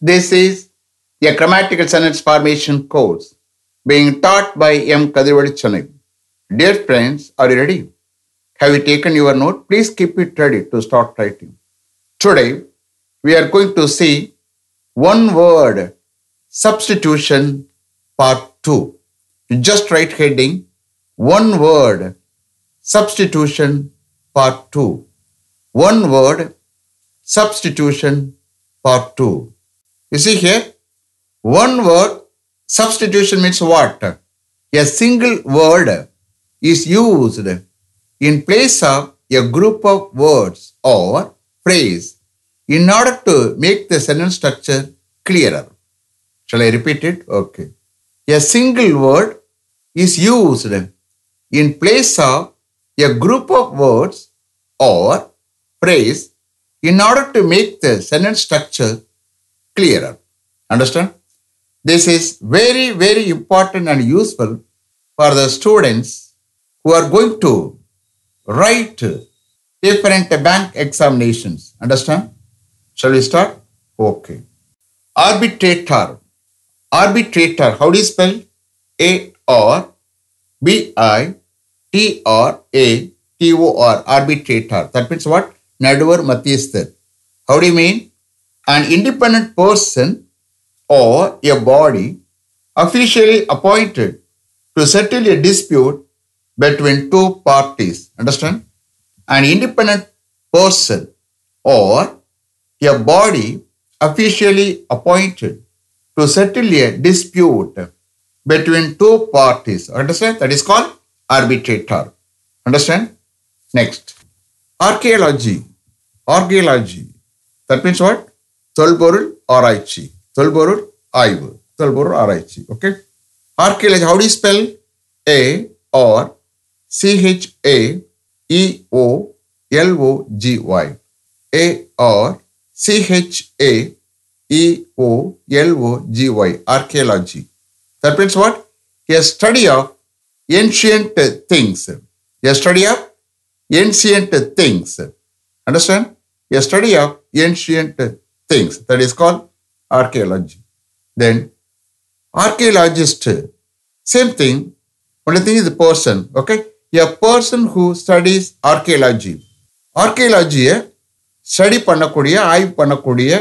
This is a grammatical sentence formation course being taught by M. Kadirvadi Chennai. Dear friends, are you ready? Have you taken your note? Please keep it ready to start writing. Today, we are going to see one word substitution part 2. Just write heading one word substitution part 2. One word substitution part 2. You see here, one word substitution means what? A single word is used in place of a group of words or phrase in order to make the sentence structure clearer. Shall I repeat it? Okay. A single word is used in place of a group of words or phrase in order to make the sentence structure clearer. Understand? This is very, very important and useful for the students who are going to write different bank examinations. Understand? Shall we start? Okay. Arbitrator. Arbitrator. How do you spell? A R B I T R A T O R. Arbitrator. That means what? Naduvar Mathiyasthar. How do you mean? An independent person or a body officially appointed to settle a dispute between two parties. Understand? An independent person or a body officially appointed to settle a dispute between two parties. Understand? That is called arbitrator. Understand? Next. Archaeology. Archaeology. That means what? தொல்பொருள் ஆராய்ச்சி தொல்பொருள் ஆய்வு தொல்பொருள் ஆராய்ச்சி okay archaeology how to spell A R C H A E O L O G Y A R C H A E O L O G Y archaeology that means what a study of ancient things. A study of ancient things. Understand? A study of ancient things. That is called archaeology. Then, archaeologist, same thing. Only thing is the person. Okay? A person who studies archaeology. ஆர்கியலாஜியை study பண்ணக்கூடிய ஆய்வு பண்ணக்கூடிய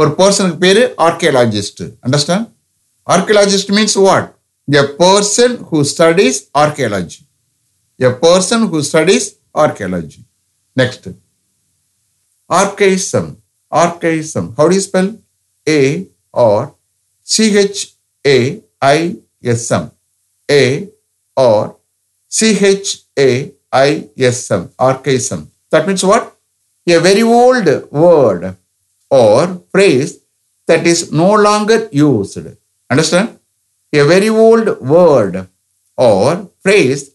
ஒரு பர்சனுக்கு பேரு archaeologist understand archaeologist means what a person who studies archaeology. A person who studies archaeology. Next. Archaism. Archaism. How do you spell? A or C H A I S M. A or C H A I S M. Archaism. That means what? A very old word or phrase that is no longer used. Understand? a very old word or phrase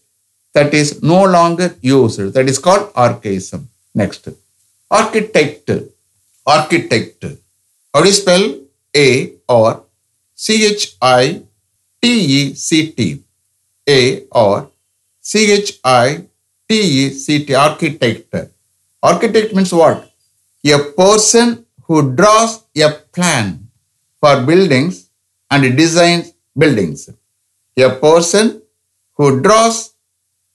that is no longer used. That is called archaism. Next. Architect. Architect. How do you spell A or C H I T E C T? A or C H I T E C T. Architect. Architect means what? A person who draws a plan for buildings and designs buildings. A person who draws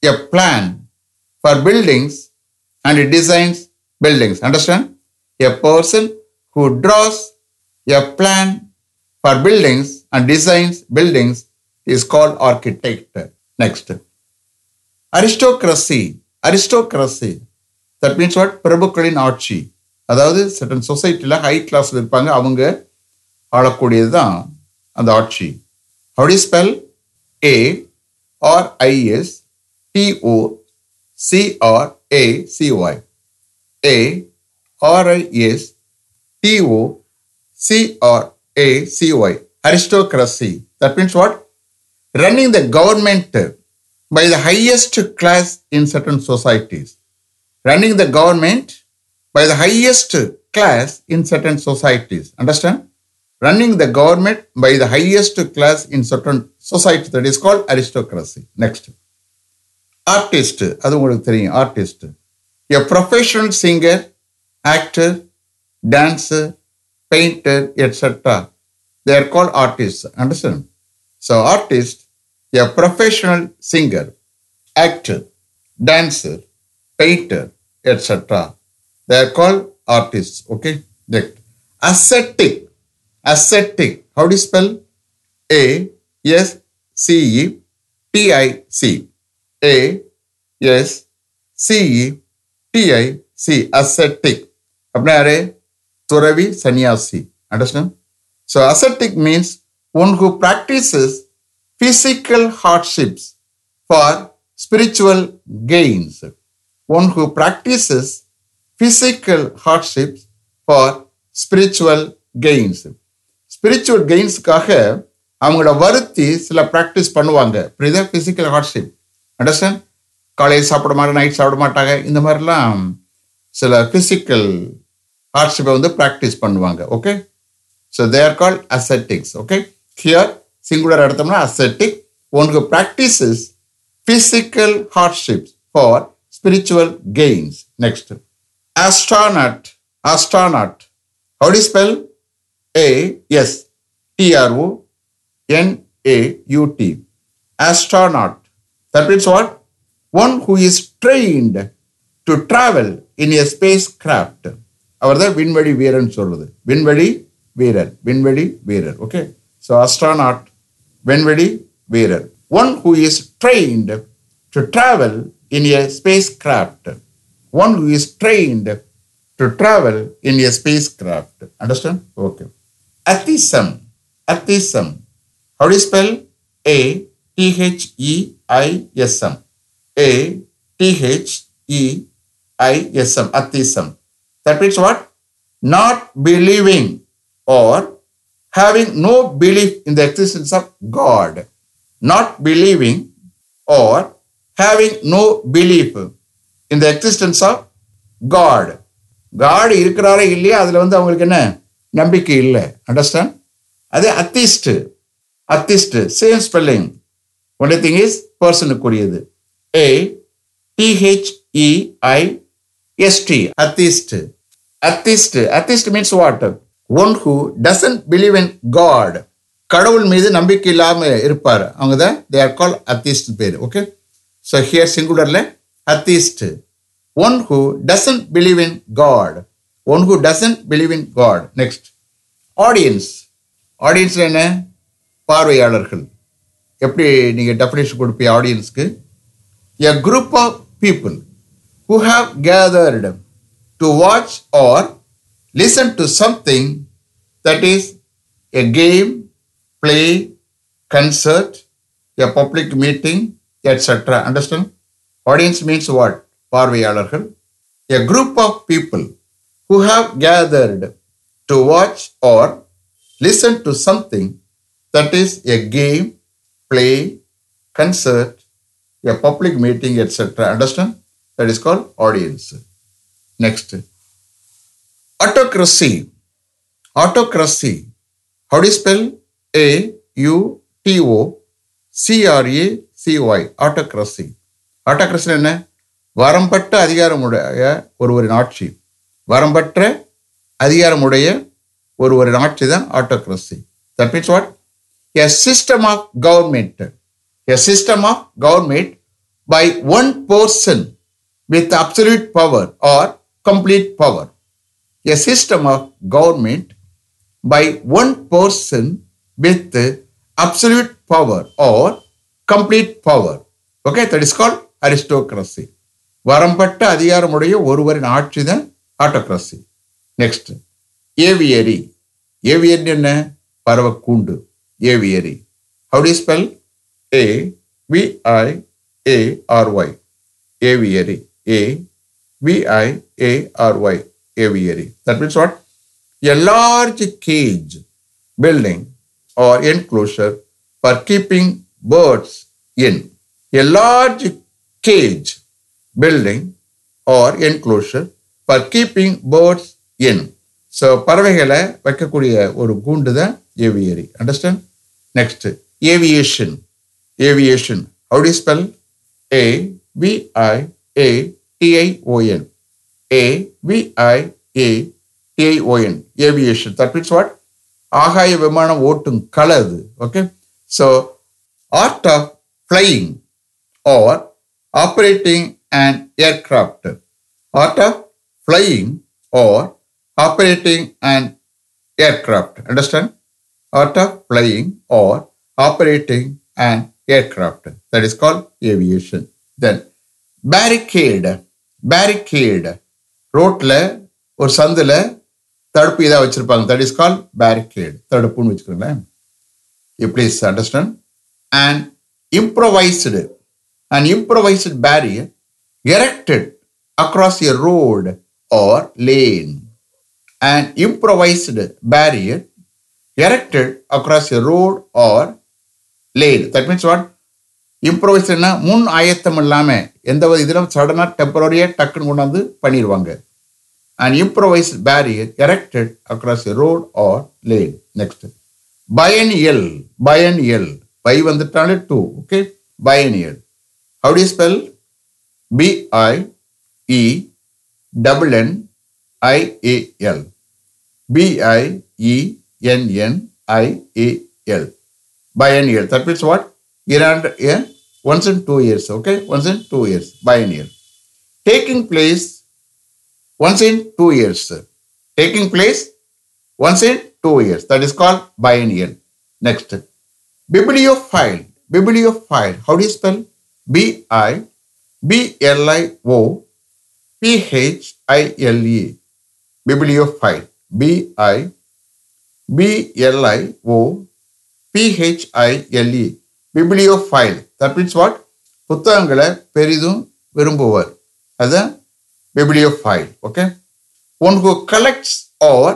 a plan for buildings and designs buildings. Understand? A person who draws a plan for buildings and designs buildings is called architect. Next. Aristocracy. Aristocracy. That means what? பிரபுக்களின் ஆட்சி அதாவது சட்டன் சொசைட்டியில் high கிளாஸில் இருப்பாங்க அவங்க ஆளக்கூடியது தான் அந்த ஆட்சி How do you spell? A R I S T O C R A C Y. A R I S T O C R A C Y. Aristocracy. That means what? Running the government by the highest class in certain societies. Running the government by the highest class in certain societies. Understand? running the government by the highest class in certain society that is called aristocracy. Next. Artist, அது உங்களுக்கு தெரியும் artist. A professional singer, actor, dancer, painter, etc. They are called artists. Understand? So, artist, a professional singer, actor, dancer, painter, etc. They are called artists. Okay? Next. Ascetic. Ascetic. How do you spell? A S C E T I C. A S C E T I C. Ascetic. அப்படின்னா யாரு துறவி சன்னியாசி. Understand so ascetic means one who practises physical hardships for spiritual gains. One who practices physical hardships for spiritual gains. Spiritual கெயின்ஸுக்காக அவங்களோட வருத்தி சில practice பண்ணுவாங்க. புரியுதா? Physical hardship understand காலையில் சாப்பிட மாட்டாங்க நைட் சாப்பிட மாட்டாங்க. இந்த மாதிரிலாம் சில ஃபிசிக்கல் ஹார்ட்ஷிப்பை வந்து ப்ராக்டிஸ் பண்ணுவாங்க okay so they are called அசெட்டிக்ஸ் okay here singular எடுத்தோம்னா ascetic one who practises physical hardships for spiritual gains. Next, astronaut. Astronaut. How do you spell? A S T R O N A U T. Astronaut. That means what? One who is trained to travel in a spacecraft. அவர் தான் விண்வெளி வீரன் சொல்லுது விண்வெளி வீரர் விண்வெளி வீரர் okay so astronaut விண்வெளி வீரர். One who is trained to travel in a spacecraft one who is trained to travel in a spacecraft understand okay atheism atheism how to spell A T H E I S M A T H E I S M atheism That means what? Not believing or having no belief in the existence of God. Not believing or having no belief in the existence of God. God இருக்கிறாரே இல்லையா அதுல வந்து அவங்களுக்கு என்ன நம்பிக்கை இல்லை understand அதே atheist atheist same spelling only thing is பர்சனுக்குரியது A T H E I S T atheist atheist atheist means what one who doesn't believe in God கடவுள் மீது நம்பிக்கை இல்லாமல் இருப்பார். அவங்க தான் தே ஆர் கால் அத்திஸ்ட் பேர் okay so here சிங்குலரில் atheist one who doesn't believe in God one who doesn't believe in God next audience audience என்ன? பார்வையாளர்கள். எப்படி நீங்கள் டெஃபினேஷன் கொடுப்பீங்க ஆடியன்ஸ்க்கு a group of people who have gathered to watch or listen to something that is a game, play, concert, a public meeting, etc. Understand? Audience means what? பார்வையாளர்கள் a group of people who have gathered to watch or listen to something that is a game, play, concert, a public meeting, etc. Understand? That is called audience. Next. Autocracy. Autocracy. How do you spell? A U T O C R A C Y. Autocracy. Autocracy என்ன வரம்பட்ட அதிகாரமுடைய ஒருவரின் ஆட்சி வரம்பற்ற அதிகாரமுடைய ஒருவரின் ஆட்சி தான் autocracy that means what a system of government a system of government by one person with absolute power or complete power. A system of government by one person with absolute power or complete power. Okay, that is called aristocracy. வரம்பட்ட அதிகாரமுடைய ஒருவரின் ஆட்சி தான் autocracy next aviary aviary என்ன பறவைக்கூண்டு aviary how to spell A V I A R Y aviary A V I A R Y. Aviary. That means what? A large cage building or enclosure for keeping birds in. A large cage building or enclosure for keeping birds in. So பறவைகளை வைக்கக்கூடிய ஒரு கூண்டு தான் aviary understand next aviation aviation how to spell A V I A T I O N. A V I A ஏஓஎன் aviation that means what ஆகாய விமானம் ஓட்டும் கலை அது okay so art of flying or operating and aircraft art of flying or operating and aircraft. Understand? Art of flying or operating an aircraft. That is called aviation. Then barricade. barricade ரோட்ல ஒரு சந்தில் தடுப்பு இதாக வச்சிருப்பாங்க. That is call barricade தடுப்புன்னு வச்சுக்கோங்களேன். You please understand and improvised and improvised barrier erected across a road or lane and improvised barrier erected across a road or lane that means what இம்ப்ரோவைஸ்னா முன் ஆயத்தம் இல்லாமல் எந்த ஒரு இதிலும் சடனாக டெம்பரரியாக டக்குன்னு கொண்டாந்து பண்ணிடுவாங்க and improvise barrier erected across a road or lane next biennial biennial bi வந்துட்டாலே two okay biennial how to spell B I E double N I A L B I E N N I A L biennial that means what இரண்டு என் once in two years. Okay? Once in two years. Biennial. Taking place once in two years. Taking place once in two years. That is called biennial. Next. Bibliophile. Bibliophile. How do you spell? B-I B-L-I-O P-H-I-L-E. Bibliophile. B-I B-L-I-O P-H-I-L-E. Bibliophile that means what புத்தகங்களை பெரிதும் விரும்புவர். அதுதான் bibliophile okay one who collects or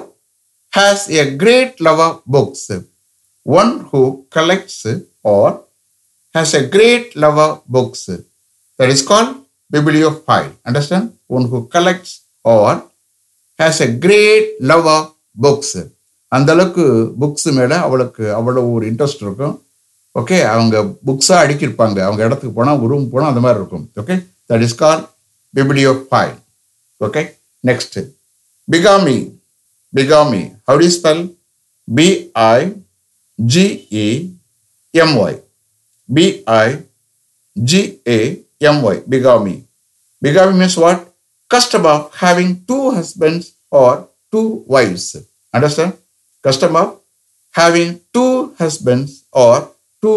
has a great love of books one who collects or has a great love of books that is call bibliophile. Understand? One who collects or has a great love of books. அந்த அளவுக்கு books மேலே அவளுக்கு அவ்வளோ ஒரு interest இருக்கும். Okay அவங்க புக்ஸாக அடிக்கிருப்பாங்க அவங்க இடத்துக்கு போனால் ரூம் போனால் அந்த மாதிரி இருக்கும். Okay that is call bibliophile okay next bigamy bigamy how to spell B I G A M Y B I G A M Y bigamy bigamy means what custom of having two husbands or two wives. Understand? Custom of having two husbands or two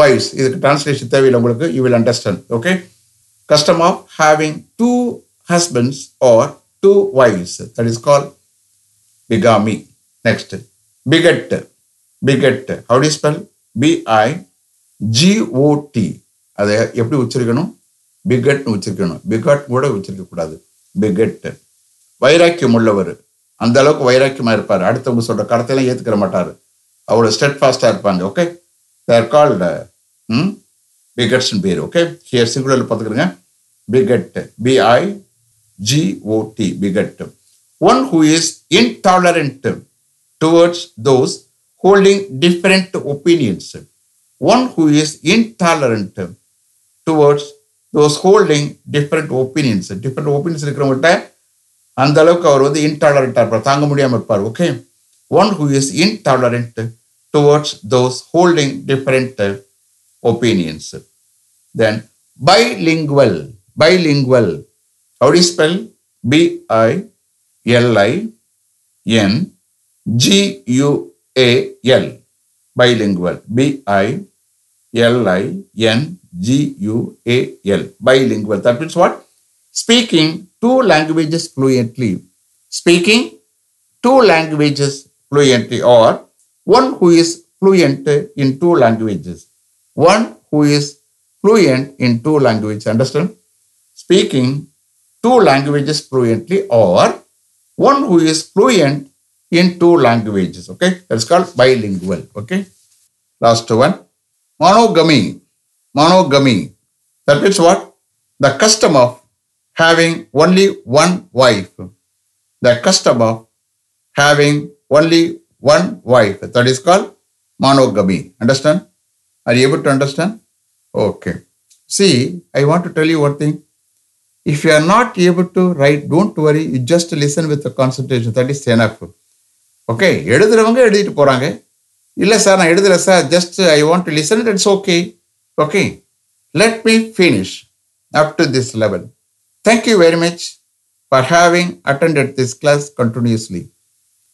wives இதுக்கு translation தேவையில்லை உங்களுக்கு. You will understand okay custom of having two husbands or two wives that is call bigamy next bigot bigot how to spell B I G O T அதை எப்படி உச்சரிக்கணும்? பிகட்னு உச்சரிக்கணும். Beget கூட உச்சரிக்கக்கூடாது. Beget வைராக்கியம் உள்ளவர். அந்த அளவுக்கு வைராக்கியமாக இருப்பார். அடுத்தவங்க சொல்கிற கருத்தையெல்லாம் ஏற்றுக்கிற மாட்டார். அவ்வளோ ஸ்டெட் ஃபாஸ்ட்டாக இருப்பாங்க. ஓகே தேர் கால்டு ம் பிகட்ஸ்னு பேர் ஓகே ஹியர் சிங்குலரில் பார்த்துக்கிறங்க. Bigot B I G O T bigot one who is intolerant towards those holding different opinions one who is intolerant towards those holding different opinions different opinions இருக்கிறவங்கள்ட்ட அந்த அளவுக்கு அவர் வந்து இன்டாலரண்டாக இருப்பார். தாங்க முடியாமல் இருப்பார் okay one who is intolerant towards those holding different uh, opinions. Then bilingual, bilingual. How do you spell? B I L I N G U A L. Bilingual. B I L I N G U A L. Bilingual. That means what? Speaking two languages fluently. Speaking two languages fluently or one who is fluent in two languages one who is fluent in two languages. Understand? Speaking two languages fluently, or one who is fluent in two languages. Okay, that's called bilingual. Okay, last one monogamy. Monogamy. That means what? The custom of having only one wife. The custom of having only one wife. That is called monogamy. Understand? Are you able to understand? Okay. See, I want to tell you one thing. If you are not able to write, don't worry, you just listen with the concentration. That is enough. Okay எழுதுறவங்க எழுதிட்டு போறாங்க இல்லை sir நான் எழுதலை sir just I want to listen it's okay okay let me finish up to this level thank you very much for having attended this class continuously